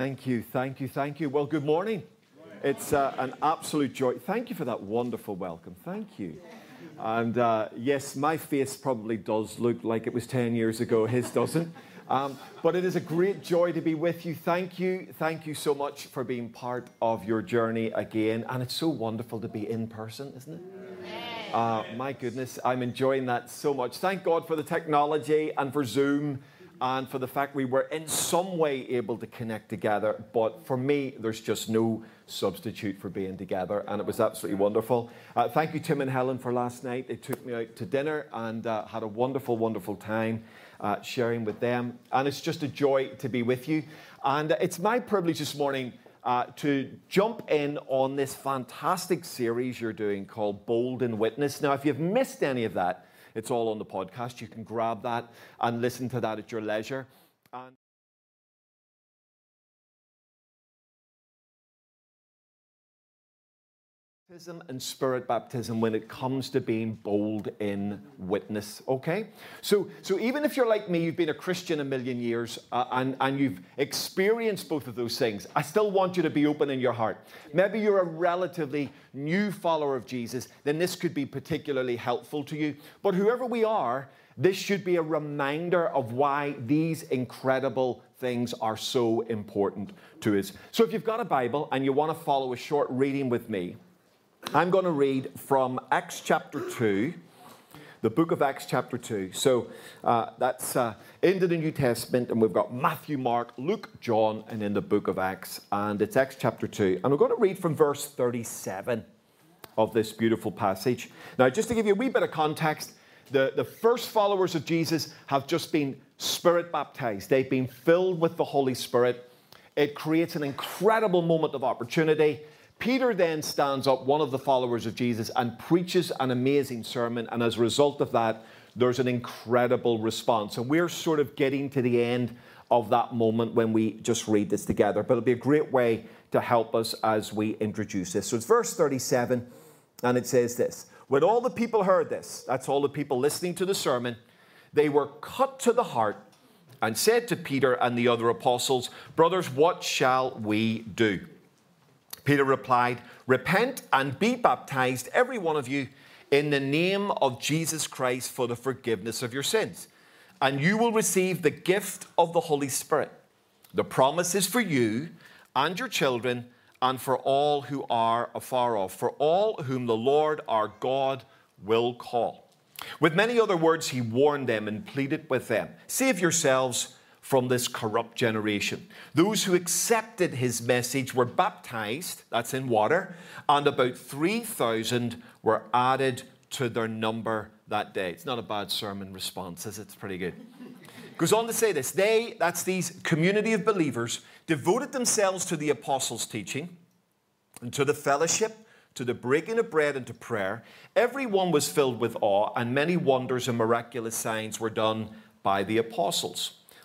Thank you, thank you, thank you. Well, good morning. It's uh, an absolute joy. Thank you for that wonderful welcome. Thank you. And uh, yes, my face probably does look like it was 10 years ago. His doesn't. Um, but it is a great joy to be with you. Thank you. Thank you so much for being part of your journey again. And it's so wonderful to be in person, isn't it? Uh, my goodness, I'm enjoying that so much. Thank God for the technology and for Zoom and for the fact we were in some way able to connect together. But for me, there's just no substitute for being together, and it was absolutely wonderful. Uh, thank you, Tim and Helen, for last night. They took me out to dinner and uh, had a wonderful, wonderful time uh, sharing with them. And it's just a joy to be with you. And it's my privilege this morning. Uh, to jump in on this fantastic series you're doing called Bold in Witness. Now, if you've missed any of that, it's all on the podcast. You can grab that and listen to that at your leisure. And baptism and spirit baptism when it comes to being bold in witness okay? So so even if you're like me you've been a christian a million years uh, and and you've experienced both of those things i still want you to be open in your heart. Maybe you're a relatively new follower of jesus then this could be particularly helpful to you. But whoever we are this should be a reminder of why these incredible things are so important to us. So if you've got a bible and you want to follow a short reading with me I'm going to read from Acts chapter 2, the book of Acts chapter 2. So uh, that's uh, into the New Testament, and we've got Matthew, Mark, Luke, John, and in the book of Acts. And it's Acts chapter 2. And we're going to read from verse 37 of this beautiful passage. Now, just to give you a wee bit of context, the, the first followers of Jesus have just been spirit baptized, they've been filled with the Holy Spirit. It creates an incredible moment of opportunity. Peter then stands up, one of the followers of Jesus, and preaches an amazing sermon. And as a result of that, there's an incredible response. And we're sort of getting to the end of that moment when we just read this together. But it'll be a great way to help us as we introduce this. So it's verse 37, and it says this When all the people heard this, that's all the people listening to the sermon, they were cut to the heart and said to Peter and the other apostles, Brothers, what shall we do? Peter replied, Repent and be baptized, every one of you, in the name of Jesus Christ for the forgiveness of your sins, and you will receive the gift of the Holy Spirit. The promise is for you and your children and for all who are afar off, for all whom the Lord our God will call. With many other words, he warned them and pleaded with them Save yourselves from this corrupt generation. Those who accepted his message were baptized, that's in water, and about 3,000 were added to their number that day. It's not a bad sermon response, is it? It's pretty good. Goes on to say this they, that's these community of believers, devoted themselves to the apostles' teaching and to the fellowship, to the breaking of bread, and to prayer. Everyone was filled with awe, and many wonders and miraculous signs were done by the apostles.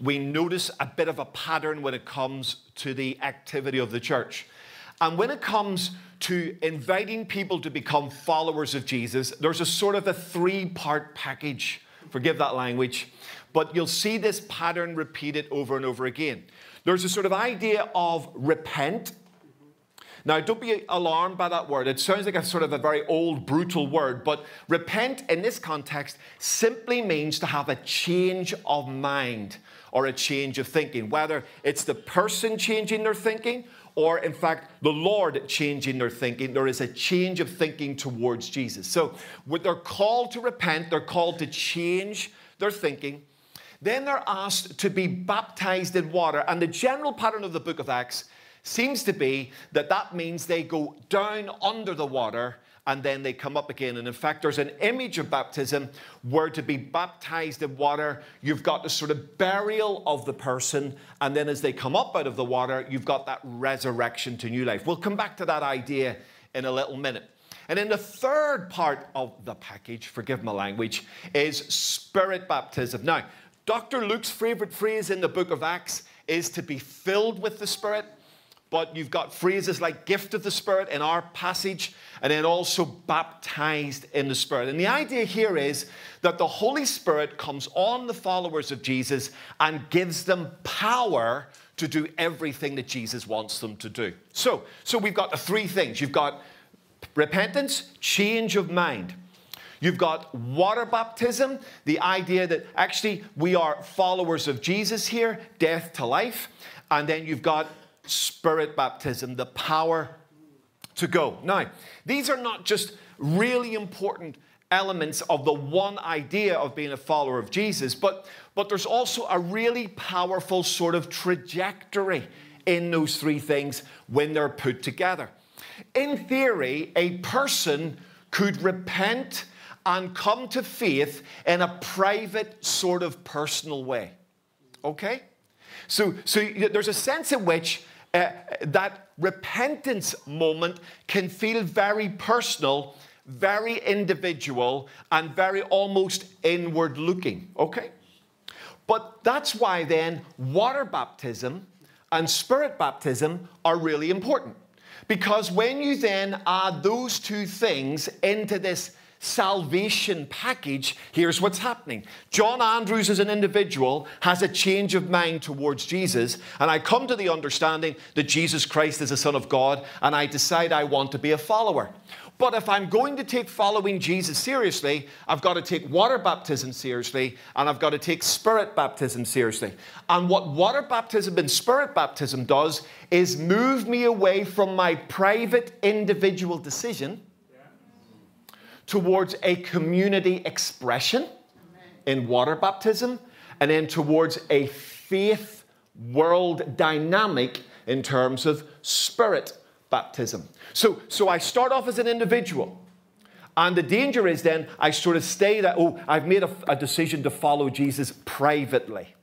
we notice a bit of a pattern when it comes to the activity of the church. And when it comes to inviting people to become followers of Jesus, there's a sort of a three part package. Forgive that language. But you'll see this pattern repeated over and over again. There's a sort of idea of repent. Now, don't be alarmed by that word. It sounds like a sort of a very old, brutal word, but repent in this context simply means to have a change of mind or a change of thinking, whether it's the person changing their thinking or, in fact, the Lord changing their thinking. There is a change of thinking towards Jesus. So, they're called to repent, they're called to change their thinking. Then they're asked to be baptized in water. And the general pattern of the book of Acts seems to be that that means they go down under the water and then they come up again. And in fact, there's an image of baptism where to be baptized in water, you've got the sort of burial of the person, and then as they come up out of the water, you've got that resurrection to new life. We'll come back to that idea in a little minute. And then the third part of the package, forgive my language, is spirit baptism. Now, Dr. Luke's favorite phrase in the book of Acts is to be filled with the Spirit but you've got phrases like gift of the Spirit in our passage, and then also baptized in the Spirit. And the idea here is that the Holy Spirit comes on the followers of Jesus and gives them power to do everything that Jesus wants them to do. So, so we've got the three things you've got repentance, change of mind. You've got water baptism, the idea that actually we are followers of Jesus here, death to life. And then you've got spirit baptism, the power to go. Now, these are not just really important elements of the one idea of being a follower of Jesus, but, but there's also a really powerful sort of trajectory in those three things when they're put together. In theory, a person could repent and come to faith in a private, sort of personal way. Okay? So, so there's a sense in which uh, that repentance moment can feel very personal, very individual, and very almost inward looking. Okay? But that's why then water baptism and spirit baptism are really important. Because when you then add those two things into this salvation package, here's what's happening. John Andrews, as an individual, has a change of mind towards Jesus, and I come to the understanding that Jesus Christ is the Son of God, and I decide I want to be a follower. But if I'm going to take following Jesus seriously, I've got to take water baptism seriously and I've got to take spirit baptism seriously. And what water baptism and spirit baptism does is move me away from my private individual decision towards a community expression in water baptism, and then towards a faith world dynamic in terms of spirit baptism. So, so I start off as an individual. And the danger is then I sort of stay that, oh, I've made a, a decision to follow Jesus privately.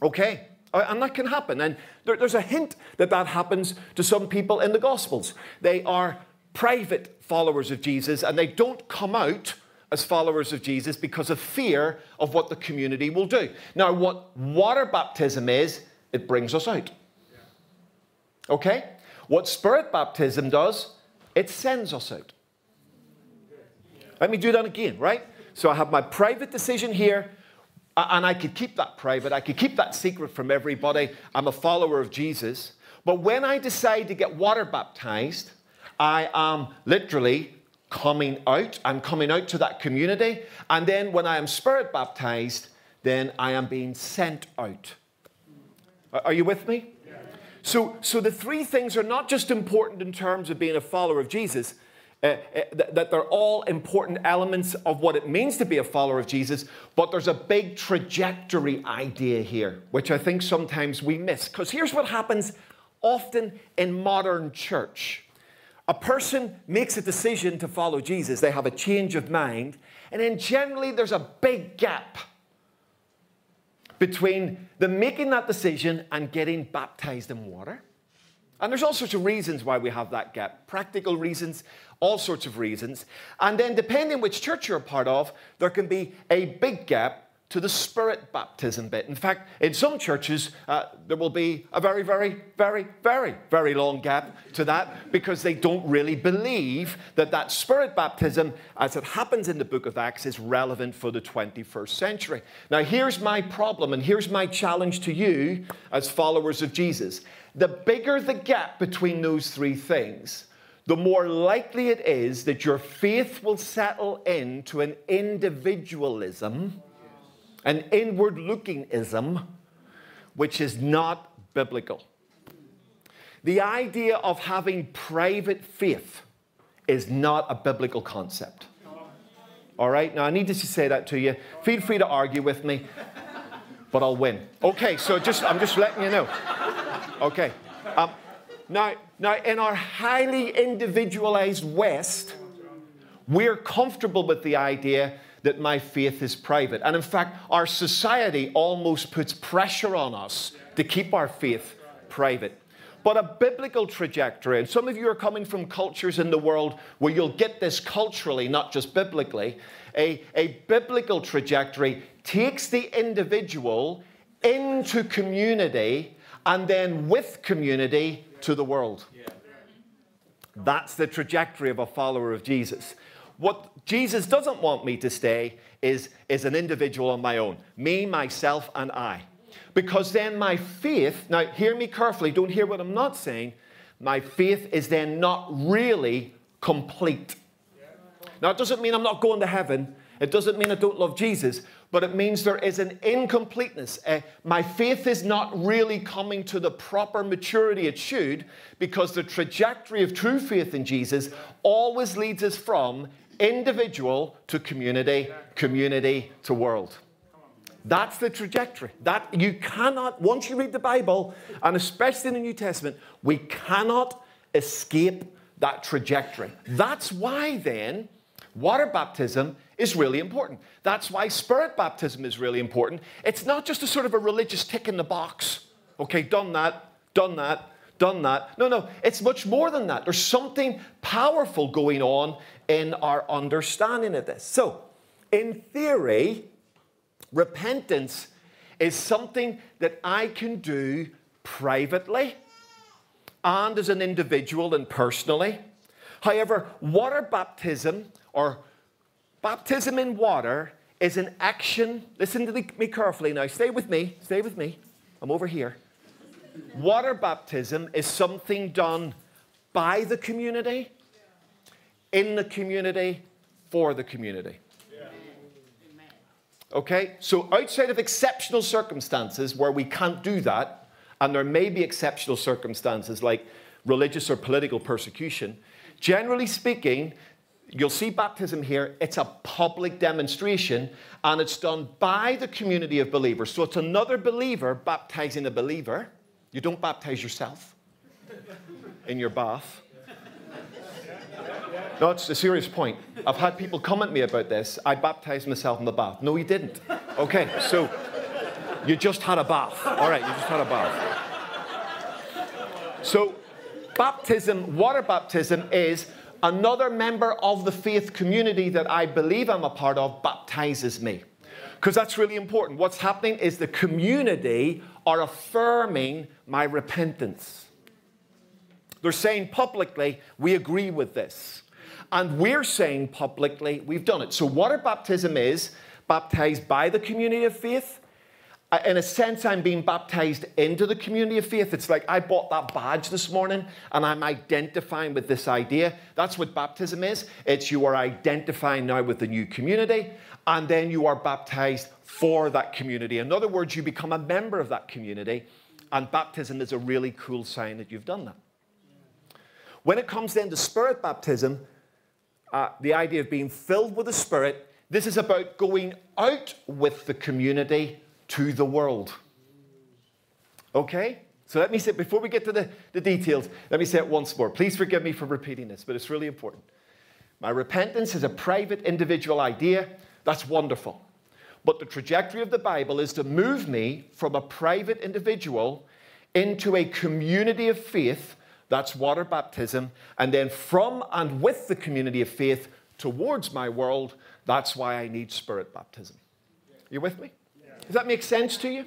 Okay? And that can happen. And there, there's a hint that that happens to some people in the Gospels. They are private followers of Jesus and they don't come out as followers of Jesus because of fear of what the community will do. Now, what water baptism is, it brings us out. Okay? What spirit baptism does, it sends us out. Let me do that again, right? So I have my private decision here, and I could keep that private. I could keep that secret from everybody. I'm a follower of Jesus. But when I decide to get water baptized, I am literally coming out. I'm coming out to that community. And then when I am spirit baptized, then I am being sent out. Are you with me? So, so the three things are not just important in terms of being a follower of Jesus, uh, uh, that they're all important elements of what it means to be a follower of Jesus, but there's a big trajectory idea here, which I think sometimes we miss. Because here's what happens often in modern church a person makes a decision to follow Jesus, they have a change of mind, and then generally there's a big gap between them making that decision and getting baptized in water. And there's all sorts of reasons why we have that gap practical reasons, all sorts of reasons. And then, depending which church you're a part of, there can be a big gap to the spirit baptism bit. In fact, in some churches, uh, there will be a very, very, very, very, very long gap to that because they don't really believe that that spirit baptism, as it happens in the book of Acts, is relevant for the 21st century. Now, here's my problem, and here's my challenge to you as followers of Jesus. The bigger the gap between those three things, the more likely it is that your faith will settle into an individualism an inward looking ism, which is not biblical. The idea of having private faith is not a biblical concept. All right, now I need to say that to you. Feel free to argue with me, but I'll win. Okay, so just I'm just letting you know. Okay. Um, now, now, in our highly individualized West, we're comfortable with the idea that my faith is private. And in fact, our society almost puts pressure on us to keep our faith private. But a biblical trajectory, and some of you are coming from cultures in the world where you'll get this culturally, not just biblically. A, a biblical trajectory takes the individual into community and then with community to the world. That's the trajectory of a follower of Jesus. What Jesus doesn't want me to stay is, is an individual on my own me, myself, and I. Because then my faith, now hear me carefully, don't hear what I'm not saying, my faith is then not really complete. Now, it doesn't mean I'm not going to heaven, it doesn't mean I don't love Jesus, but it means there is an incompleteness. Uh, my faith is not really coming to the proper maturity it should because the trajectory of true faith in Jesus always leads us from individual to community, community to world. That's the trajectory. That you cannot, once you read the Bible, and especially in the New Testament, we cannot escape that trajectory. That's why then water baptism is really important. That's why spirit baptism is really important. It's not just a sort of a religious tick in the box. Okay, done that, done that, done that. No, no, it's much more than that. There's something powerful going on in our understanding of this. So, in theory, repentance is something that I can do privately and as an individual and personally. However, water baptism or baptism in water is an action. Listen to me carefully now. Stay with me. Stay with me. I'm over here. Water baptism is something done by the community in the community for the community. Okay? So, outside of exceptional circumstances where we can't do that, and there may be exceptional circumstances like religious or political persecution, generally speaking, you'll see baptism here, it's a public demonstration and it's done by the community of believers. So, it's another believer baptizing a believer. You don't baptize yourself in your bath. No, it's a serious point. I've had people comment me about this. I baptized myself in the bath. No, you didn't. Okay, so you just had a bath. All right, you just had a bath. So, baptism, water baptism, is another member of the faith community that I believe I'm a part of baptizes me. Because that's really important. What's happening is the community are affirming my repentance. They're saying publicly, we agree with this. And we're saying publicly, we've done it. So, water baptism is baptized by the community of faith. In a sense, I'm being baptized into the community of faith. It's like I bought that badge this morning and I'm identifying with this idea. That's what baptism is. It's you are identifying now with the new community and then you are baptized for that community. In other words, you become a member of that community, and baptism is a really cool sign that you've done that. When it comes then to spirit baptism, uh, the idea of being filled with the Spirit. This is about going out with the community to the world. Okay? So let me say, before we get to the, the details, let me say it once more. Please forgive me for repeating this, but it's really important. My repentance is a private, individual idea. That's wonderful. But the trajectory of the Bible is to move me from a private individual into a community of faith that's water baptism. And then from and with the community of faith towards my world, that's why I need spirit baptism. You with me? Does that make sense to you?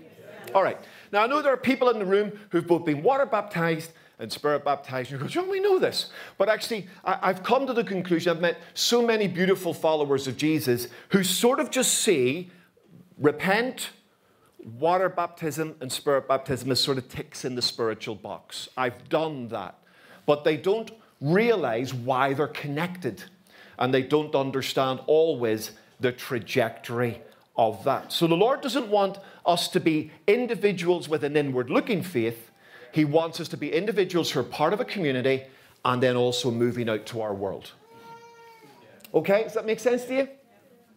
All right. Now, I know there are people in the room who've both been water baptized and spirit baptized. You go, John, we know this. But actually, I, have come to the conclusion I've met so many beautiful followers of Jesus who sort of just see repent, water baptism and spirit baptism is sort of ticks in the spiritual box. I've done that. But they don't realize why they're connected. And they don't understand always the trajectory of that. So the Lord doesn't want us to be individuals with an inward looking faith. He wants us to be individuals who are part of a community and then also moving out to our world. Okay, does that make sense to you?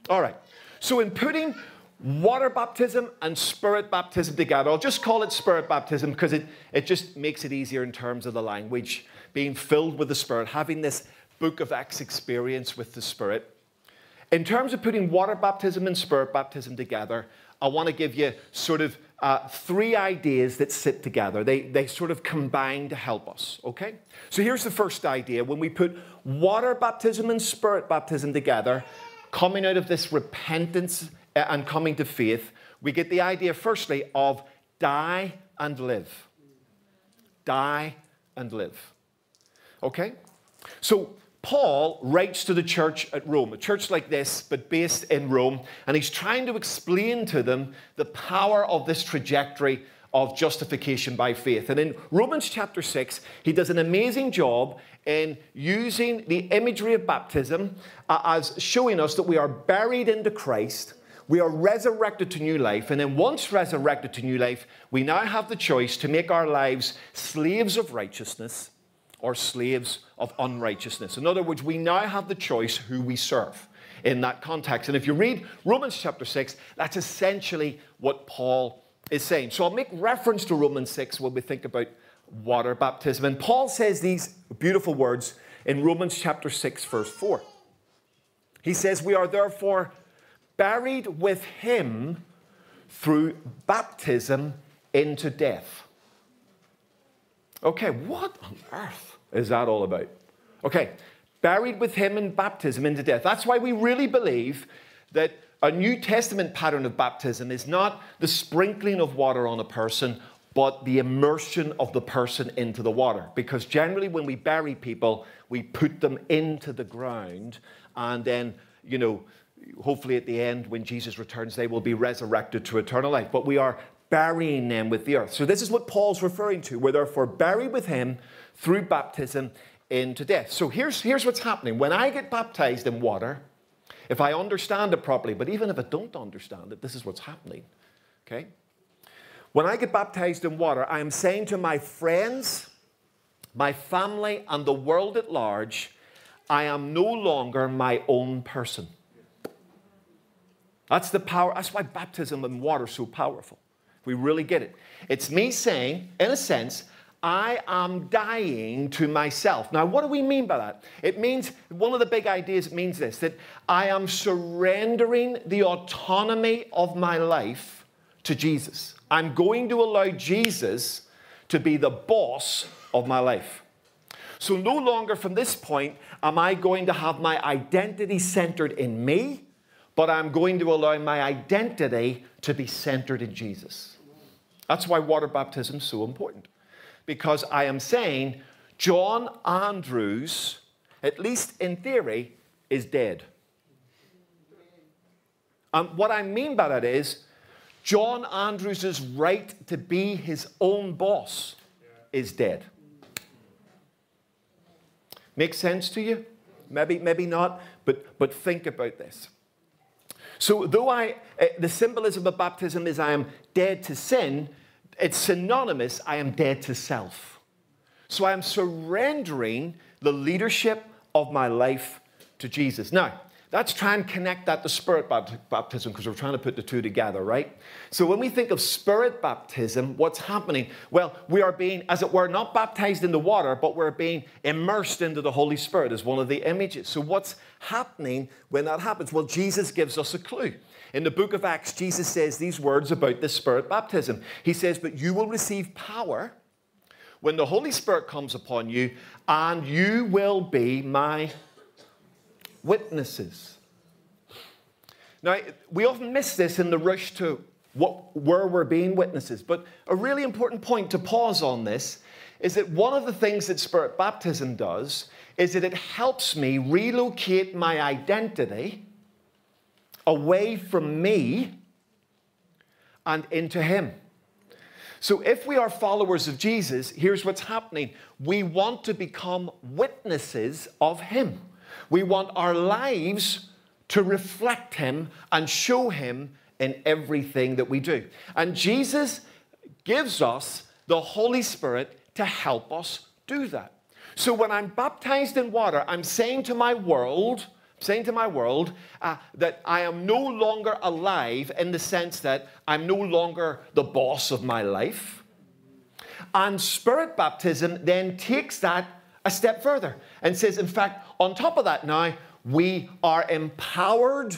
All right. So, in putting water baptism and spirit baptism together. I'll just call it spirit baptism because it, it just makes it easier in terms of the language. Being filled with the Spirit, having this book of Acts experience with the Spirit. In terms of putting water baptism and spirit baptism together, I want to give you sort of uh, three ideas that sit together. They, they sort of combine to help us, okay? So here's the first idea. When we put water baptism and spirit baptism together, coming out of this repentance and coming to faith, we get the idea, firstly, of die and live. Die and live. Okay? So, Paul writes to the church at Rome, a church like this, but based in Rome, and he's trying to explain to them the power of this trajectory of justification by faith. And in Romans chapter 6, he does an amazing job in using the imagery of baptism uh, as showing us that we are buried into Christ, we are resurrected to new life, and then once resurrected to new life, we now have the choice to make our lives slaves of righteousness or slaves of unrighteousness. In other words, we now have the choice who we serve in that context. And if you read Romans chapter 6, that's essentially what Paul is saying. So I'll make reference to Romans 6 when we think about water baptism. And Paul says these beautiful words in Romans chapter 6, verse 4. He says, We are therefore buried with him through baptism into death Okay, what on earth is that all about? Okay, buried with him in baptism into death. That's why we really believe that a New Testament pattern of baptism is not the sprinkling of water on a person, but the immersion of the person into the water. Because generally, when we bury people, we put them into the ground, and then, you know, hopefully at the end, when Jesus returns, they will be resurrected to eternal life. But we are burying them with the earth. So, this is what Paul's referring to. We're therefore buried with him through baptism into death. So, here's, here's what's happening. When I get baptized in water, if I understand it properly, but even if I don't understand it, this is what's happening. Okay? When I get baptized in water, I am saying to my friends, my family, and the world at large, I am no longer my own person. That's the power. That's why baptism and water is so powerful we really get it. It's me saying, in a sense, I am dying to myself. Now, what do we mean by that? It means, one of the big ideas, it means this that I am surrendering the autonomy of my life to Jesus. I'm going to allow Jesus to be the boss of my life. So, no longer from this point am I going to have my identity centered in me, but I'm going to allow my identity to be centered in Jesus. That's why water baptism is so important. Because I am saying John Andrews, at least in theory, is dead. And what I mean by that is John Andrews' right to be his own boss is dead. Makes sense to you? Maybe, maybe not, but, but think about this. So, though I, uh, the symbolism of baptism is I am dead to sin, it's synonymous, I am dead to self. So I am surrendering the leadership of my life to Jesus. Now, let's try and connect that to spirit baptism because we're trying to put the two together, right? So when we think of spirit baptism, what's happening? Well, we are being, as it were, not baptized in the water, but we're being immersed into the Holy Spirit, is one of the images. So what's happening when that happens? Well, Jesus gives us a clue. In the book of Acts, Jesus says these words about the Spirit baptism. He says, But you will receive power when the Holy Spirit comes upon you, and you will be my witnesses. Now, we often miss this in the rush to what, where we're being witnesses, but a really important point to pause on this is that one of the things that Spirit baptism does is that it helps me relocate my identity away from me and into Him. So, if we are followers of Jesus, here's what's happening. We want to become witnesses of Him. We want our lives to reflect Him and show Him in everything that we do. And Jesus gives us the Holy Spirit to help us do that. So, when I'm baptized in water, I'm saying to my world, saying to my world uh, that I am no longer alive in the sense that I'm no longer the boss of my life. And spirit baptism then takes that a step further and says, in fact, on top of that now, we are empowered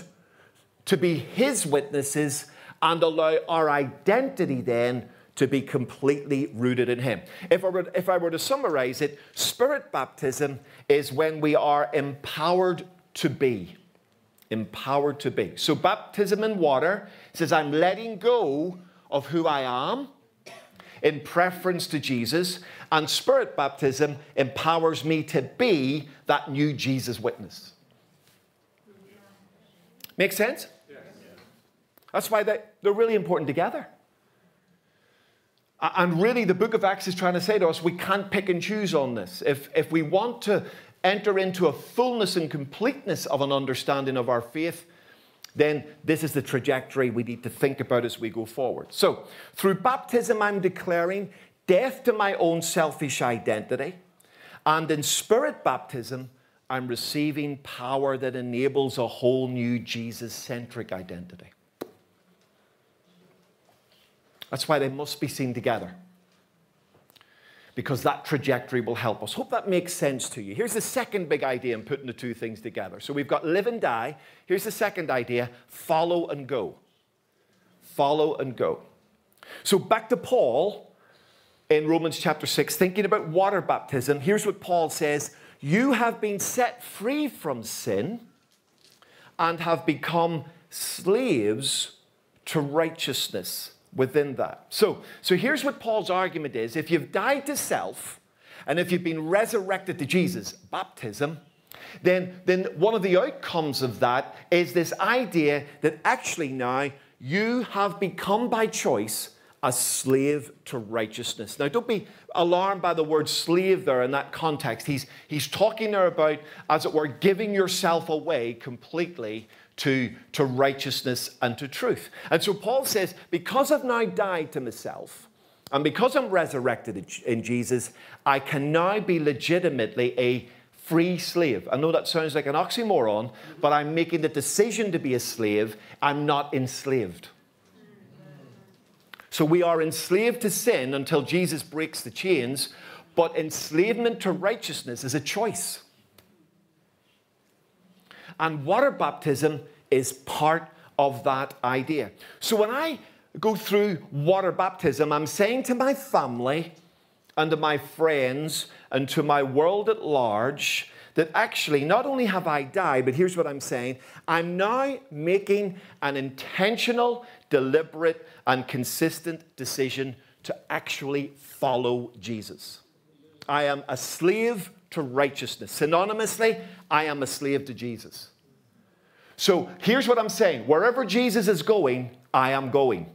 to be his witnesses and allow our identity then to be completely rooted in him. If I, were, if I were to summarize it, spirit baptism is when we are empowered to be. Empowered to be. So, baptism in water says, I'm letting go of who I am in preference to Jesus, and spirit baptism empowers me to be that new Jesus witness. Make sense? That's why they, they're really important together. And really, the book of Acts is trying to say to us we can't pick and choose on this. If, if we want to enter into a fullness and completeness of an understanding of our faith, then this is the trajectory we need to think about as we go forward. So, through baptism, I'm declaring death to my own selfish identity. And in spirit baptism, I'm receiving power that enables a whole new Jesus centric identity. That's why they must be seen together. Because that trajectory will help us. Hope that makes sense to you. Here's the second big idea in putting the two things together. So we've got live and die. Here's the second idea follow and go. Follow and go. So back to Paul in Romans chapter 6, thinking about water baptism. Here's what Paul says You have been set free from sin and have become slaves to righteousness within that. So, so here's what Paul's argument is if you've died to self and if you've been resurrected to Jesus, baptism, then, then one of the outcomes of that is this idea that actually now you have become by choice a slave to righteousness. Now, don't be alarmed by the word slave there in that context. He's, he's talking there about, as it were, giving yourself away completely to, to righteousness and to truth. And so Paul says, because I've now died to myself, and because I'm resurrected in Jesus, I can now be legitimately a free slave. I know that sounds like an oxymoron, but I'm making the decision to be a slave. I'm not enslaved. So we are enslaved to sin until Jesus breaks the chains, but enslavement to righteousness is a choice. And water baptism is part of that idea. So when I go through water baptism, I'm saying to my family and to my friends and to my world at large that actually not only have I died, but here's what I'm saying I'm now making an intentional, deliberate, and consistent decision to actually follow Jesus. I am a slave to righteousness. Synonymously, I am a slave to Jesus. So here's what I'm saying wherever Jesus is going, I am going.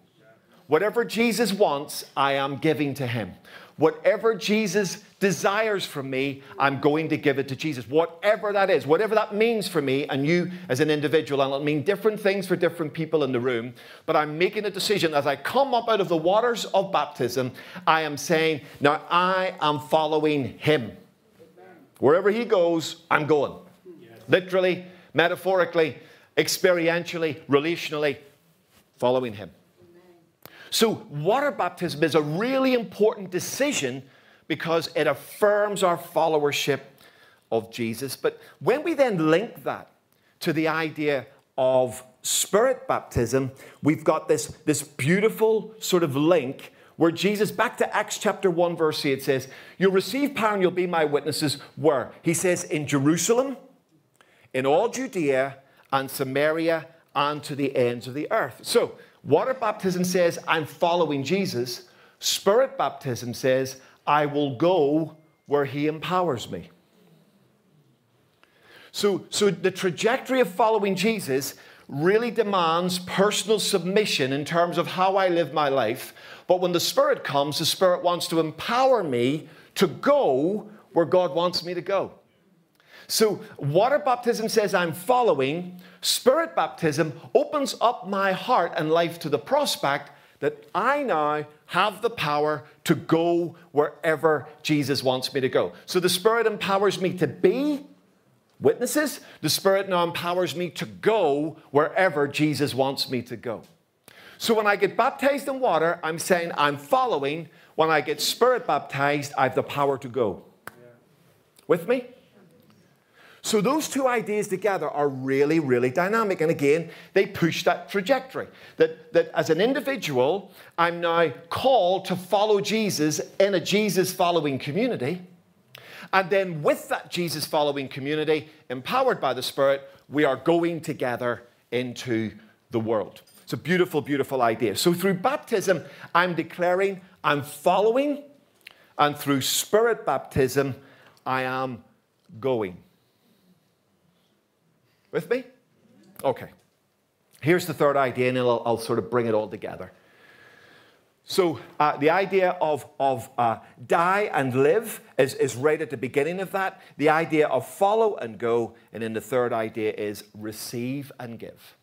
Whatever Jesus wants, I am giving to him. Whatever Jesus desires from me, I'm going to give it to Jesus. Whatever that is, whatever that means for me and you as an individual, and it'll mean different things for different people in the room, but I'm making a decision as I come up out of the waters of baptism, I am saying, now I am following him. Wherever he goes, I'm going. Literally, metaphorically, experientially, relationally, following him. So, water baptism is a really important decision because it affirms our followership of Jesus. But when we then link that to the idea of spirit baptism, we've got this, this beautiful sort of link where Jesus, back to Acts chapter 1, verse 8, says, You'll receive power and you'll be my witnesses. Where? He says, In Jerusalem, in all Judea, and Samaria, and to the ends of the earth. So, Water baptism says, I'm following Jesus. Spirit baptism says, I will go where he empowers me. So, so the trajectory of following Jesus really demands personal submission in terms of how I live my life. But when the Spirit comes, the Spirit wants to empower me to go where God wants me to go. So, water baptism says I'm following. Spirit baptism opens up my heart and life to the prospect that I now have the power to go wherever Jesus wants me to go. So, the Spirit empowers me to be witnesses. The Spirit now empowers me to go wherever Jesus wants me to go. So, when I get baptized in water, I'm saying I'm following. When I get Spirit baptized, I have the power to go. With me? So those two ideas together are really, really dynamic. And again, they push that trajectory. That, that as an individual, I'm now called to follow Jesus in a Jesus following community. And then with that Jesus following community, empowered by the Spirit, we are going together into the world. It's a beautiful, beautiful idea. So through baptism, I'm declaring I'm following, and through Spirit baptism, I am going. With me? Okay. Here's the third idea, and I'll, I'll sort of bring it all together. So, uh, the idea of, of uh, die and live is, is right at the beginning of that. The idea of follow and go. And then the third idea is receive and give.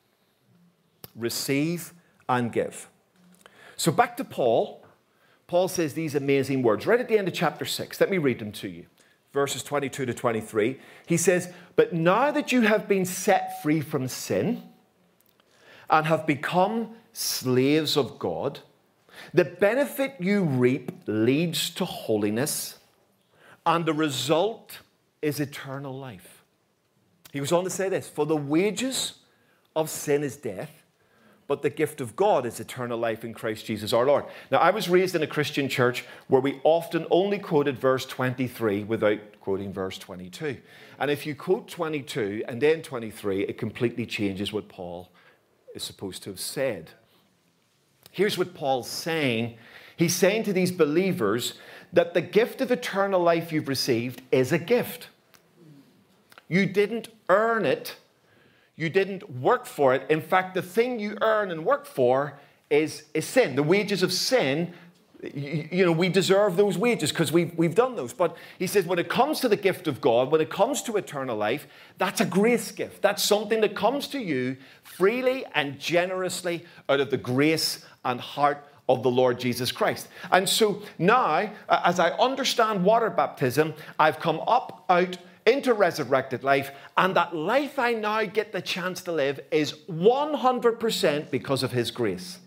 Receive and give. So, back to Paul. Paul says these amazing words right at the end of chapter 6. Let me read them to you. Verses 22 to 23. He says, But now that you have been set free from sin and have become slaves of God, the benefit you reap leads to holiness, and the result is eternal life. He goes on to say this For the wages of sin is death, but the gift of God is eternal life in Christ Jesus our Lord. Now, I was raised in a Christian church where we often only quoted verse 23 without quoting verse 22. And if you quote 22 and then 23, it completely changes what Paul is supposed to have said. Here's what Paul's saying He's saying to these believers that the gift of eternal life you've received is a gift. You didn't earn it, you didn't work for it. In fact, the thing you earn and work for is, is sin. The wages of sin, you, you know, we deserve those wages because we've, we've done those. But he says, when it comes to the gift of God, when it comes to eternal life, that's a grace gift. That's something that comes to you freely and generously out of the grace and heart of the Lord Jesus Christ. And so now, as I understand water baptism, I've come up out into resurrected life, and that life I now get the chance to live is 100% because of His grace.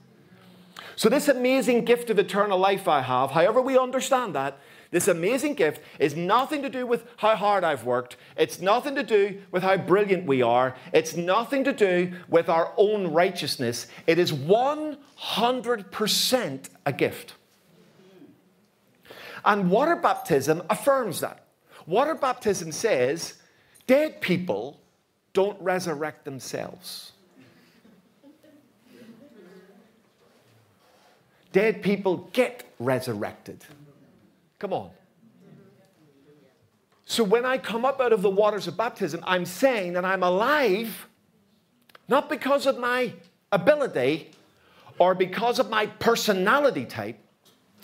So, this amazing gift of eternal life I have, however we understand that, this amazing gift is nothing to do with how hard I've worked. It's nothing to do with how brilliant we are. It's nothing to do with our own righteousness. It is 100% a gift. And water baptism affirms that. Water baptism says dead people don't resurrect themselves. Dead people get resurrected. Come on. So when I come up out of the waters of baptism, I'm saying that I'm alive, not because of my ability or because of my personality type.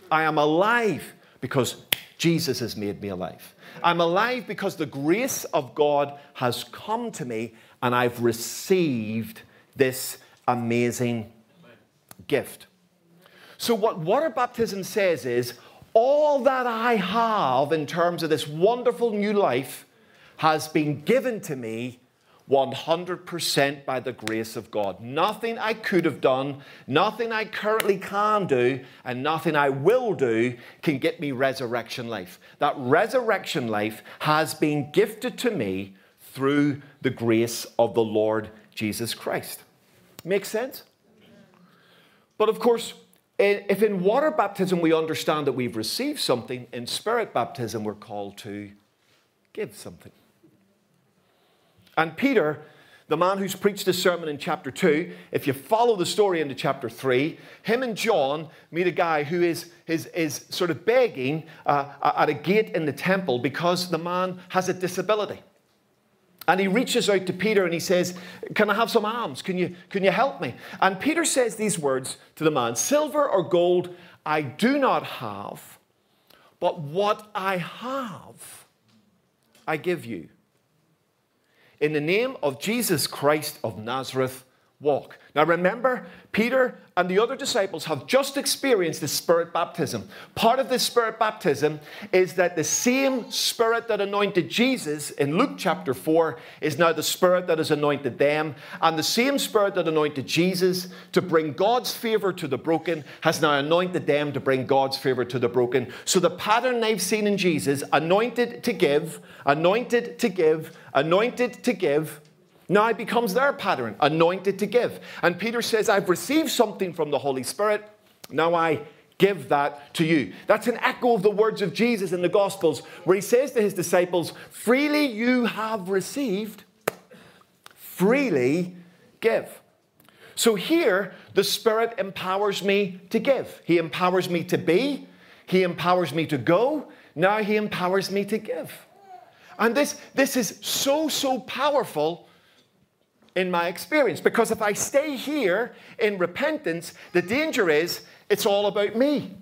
I am alive because Jesus has made me alive. I'm alive because the grace of God has come to me and I've received this amazing gift. So, what water baptism says is all that I have in terms of this wonderful new life has been given to me 100% by the grace of God. Nothing I could have done, nothing I currently can do, and nothing I will do can get me resurrection life. That resurrection life has been gifted to me through the grace of the Lord Jesus Christ. Make sense? But of course, if in water baptism we understand that we've received something, in spirit baptism we're called to give something. And Peter, the man who's preached this sermon in chapter 2, if you follow the story into chapter 3, him and John meet a guy who is, is, is sort of begging uh, at a gate in the temple because the man has a disability. And he reaches out to Peter and he says, Can I have some alms? Can you, can you help me? And Peter says these words to the man Silver or gold I do not have, but what I have, I give you. In the name of Jesus Christ of Nazareth, walk. Now remember, Peter and the other disciples have just experienced the Spirit baptism. Part of this Spirit baptism is that the same Spirit that anointed Jesus in Luke chapter 4 is now the Spirit that has anointed them. And the same Spirit that anointed Jesus to bring God's favor to the broken has now anointed them to bring God's favor to the broken. So the pattern they've seen in Jesus anointed to give, anointed to give, anointed to give now it becomes their pattern, anointed to give. And Peter says, I've received something from the Holy Spirit. Now I give that to you. That's an echo of the words of Jesus in the Gospels, where he says to his disciples, Freely you have received, freely give. So here, the Spirit empowers me to give. He empowers me to be, He empowers me to go, now He empowers me to give. And this, this is so, so powerful in my experience. Because if I stay here in repentance, the danger is it's all about me.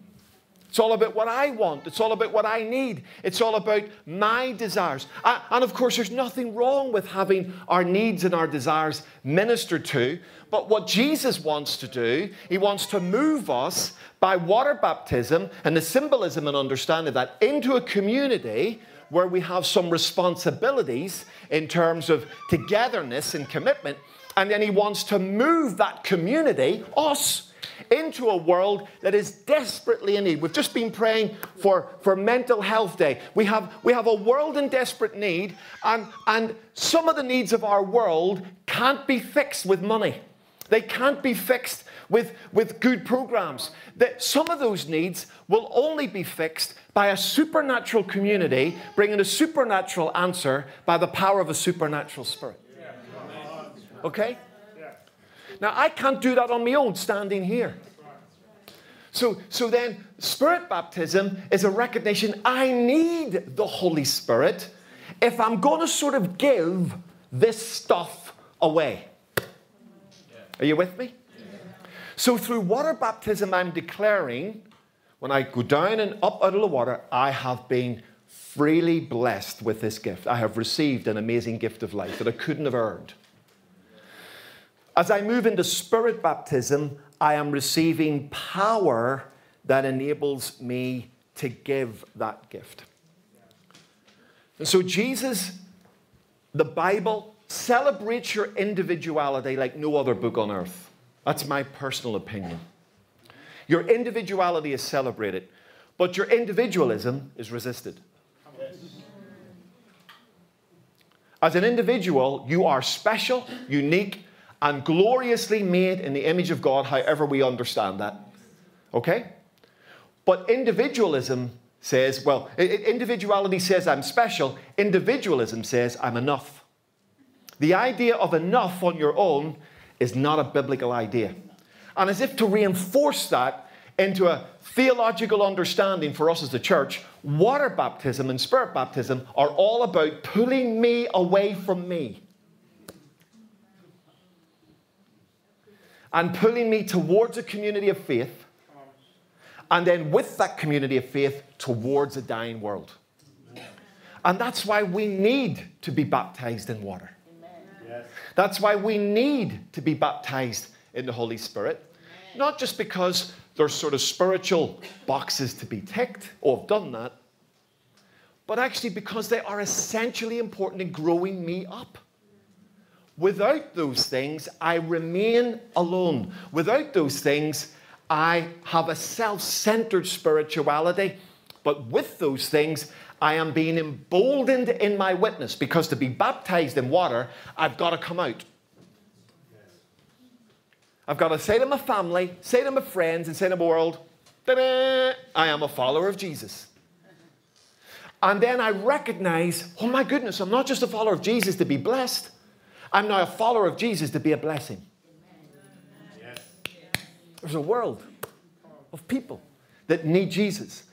It's all about what I want. It's all about what I need. It's all about my desires. And of course, there's nothing wrong with having our needs and our desires ministered to. But what Jesus wants to do, he wants to move us by water baptism and the symbolism and understanding of that into a community where we have some responsibilities in terms of togetherness and commitment. And then he wants to move that community, us, into a world that is desperately in need. We've just been praying for, for Mental Health Day. We have, we have a world in desperate need, and, and some of the needs of our world can't be fixed with money. They can't be fixed with, with good programs. That some of those needs will only be fixed by a supernatural community bringing a supernatural answer by the power of a supernatural spirit. Okay? Now, I can't do that on my own standing here. So, so then, spirit baptism is a recognition I need the Holy Spirit if I'm going to sort of give this stuff away. Are you with me? So, through water baptism, I'm declaring when I go down and up out of the water, I have been freely blessed with this gift. I have received an amazing gift of life that I couldn't have earned. As I move into spirit baptism, I am receiving power that enables me to give that gift. And so, Jesus, the Bible, celebrates your individuality like no other book on earth. That's my personal opinion. Your individuality is celebrated, but your individualism is resisted. As an individual, you are special, unique, and gloriously made in the image of God, however we understand that. Okay? But individualism says, well, individuality says I'm special, individualism says I'm enough. The idea of enough on your own is not a biblical idea. And as if to reinforce that into a theological understanding for us as the church, water baptism and spirit baptism are all about pulling me away from me and pulling me towards a community of faith, and then with that community of faith towards a dying world. And that's why we need to be baptized in water. That's why we need to be baptized in the Holy Spirit. Not just because there's sort of spiritual boxes to be ticked, oh, I've done that, but actually because they are essentially important in growing me up. Without those things, I remain alone. Without those things, I have a self centered spirituality. But with those things, I am being emboldened in my witness because to be baptized in water, I've got to come out. I've got to say to my family, say to my friends, and say to the world, I am a follower of Jesus. And then I recognize, oh my goodness, I'm not just a follower of Jesus to be blessed, I'm now a follower of Jesus to be a blessing. There's a world of people that need Jesus.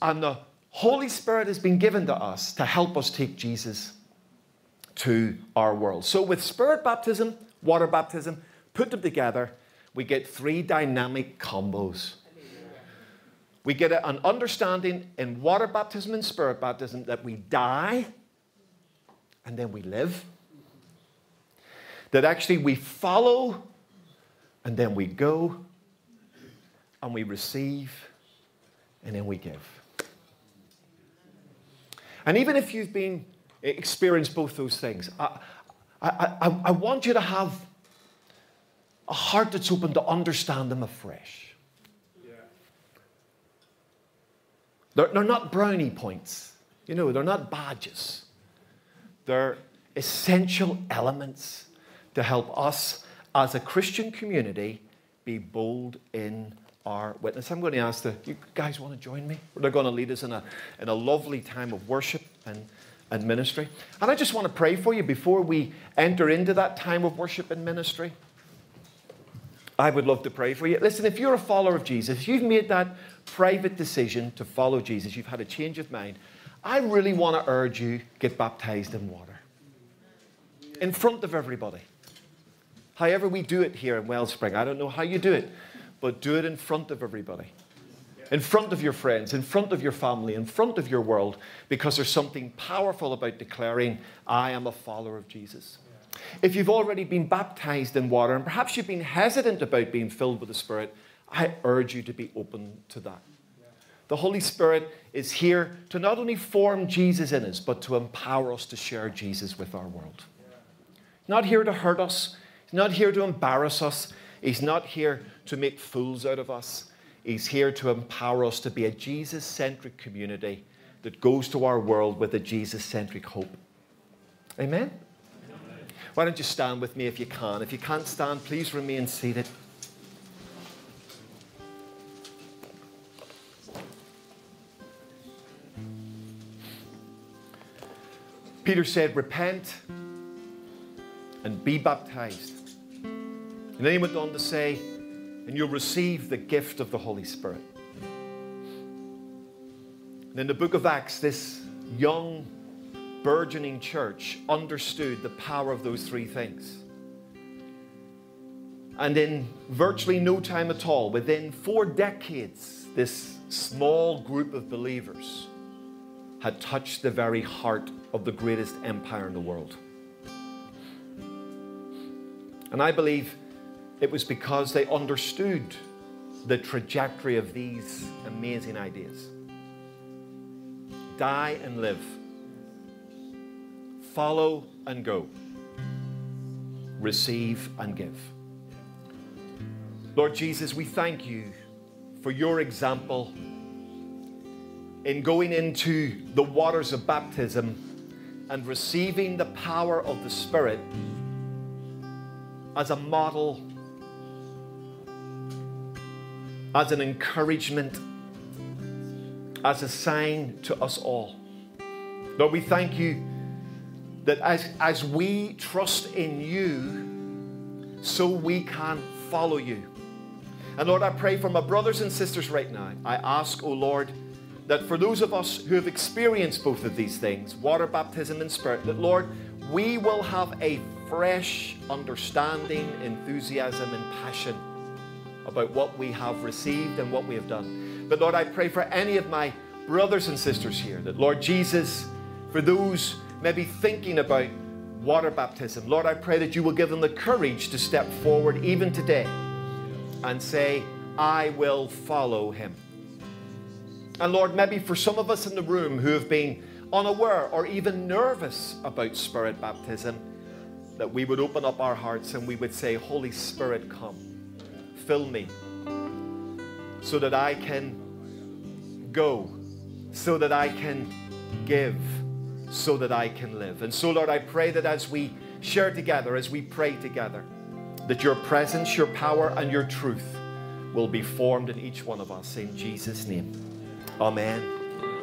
And the Holy Spirit has been given to us to help us take Jesus to our world. So, with spirit baptism, water baptism, put them together, we get three dynamic combos. We get an understanding in water baptism and spirit baptism that we die and then we live. That actually we follow And then we go and we receive and then we give. And even if you've been eh, experienced both those things, I, I, I, I want you to have a heart that's open to understand them afresh. Yeah. They're, they're not brownie points, you know, they're not badges. They're essential elements to help us as a Christian community be bold in our witness. I'm going to ask the, you guys want to join me? They're going to lead us in a, in a lovely time of worship and, and ministry. And I just want to pray for you before we enter into that time of worship and ministry. I would love to pray for you. Listen, if you're a follower of Jesus, you've made that private decision to follow Jesus, you've had a change of mind, I really want to urge you get baptized in water in front of everybody. However, we do it here in Wellspring. I don't know how you do it, but do it in front of everybody. In front of your friends, in front of your family, in front of your world, because there's something powerful about declaring, I am a follower of Jesus. If you've already been baptized in water and perhaps you've been hesitant about being filled with the Spirit, I urge you to be open to that. The Holy Spirit is here to not only form Jesus in us, but to empower us to share Jesus with our world. Not here to hurt us, He's not here to embarrass us, He's not here to make fools out of us. He's here to empower us to be a Jesus centric community that goes to our world with a Jesus centric hope. Amen? Why don't you stand with me if you can? If you can't stand, please remain seated. Peter said, Repent and be baptized and then he went on to say, and you'll receive the gift of the Holy Spirit. And in the book of Acts, this young, burgeoning church understood the power of those three things. And in virtually no time at all, within four decades, this small group of believers had touched the very heart of the greatest empire in the world. And I believe it was because they understood the trajectory of these amazing ideas. Die and live. Follow and go. Receive and give. Lord Jesus, we thank you for your example in going into the waters of baptism and receiving the power of the Spirit as a model as an encouragement, as a sign to us all. Lord, we thank you that as, as we trust in you, so we can follow you. And Lord, I pray for my brothers and sisters right now. I ask, oh Lord, that for those of us who have experienced both of these things, water baptism and spirit, that Lord, we will have a fresh understanding, enthusiasm, and passion about what we have received and what we have done. But Lord, I pray for any of my brothers and sisters here that, Lord Jesus, for those maybe thinking about water baptism, Lord, I pray that you will give them the courage to step forward even today and say, I will follow him. And Lord, maybe for some of us in the room who have been unaware or even nervous about Spirit baptism, that we would open up our hearts and we would say, Holy Spirit, come fill me so that I can go, so that I can give, so that I can live. And so, Lord, I pray that as we share together, as we pray together, that your presence, your power, and your truth will be formed in each one of us. In Jesus' name. Amen.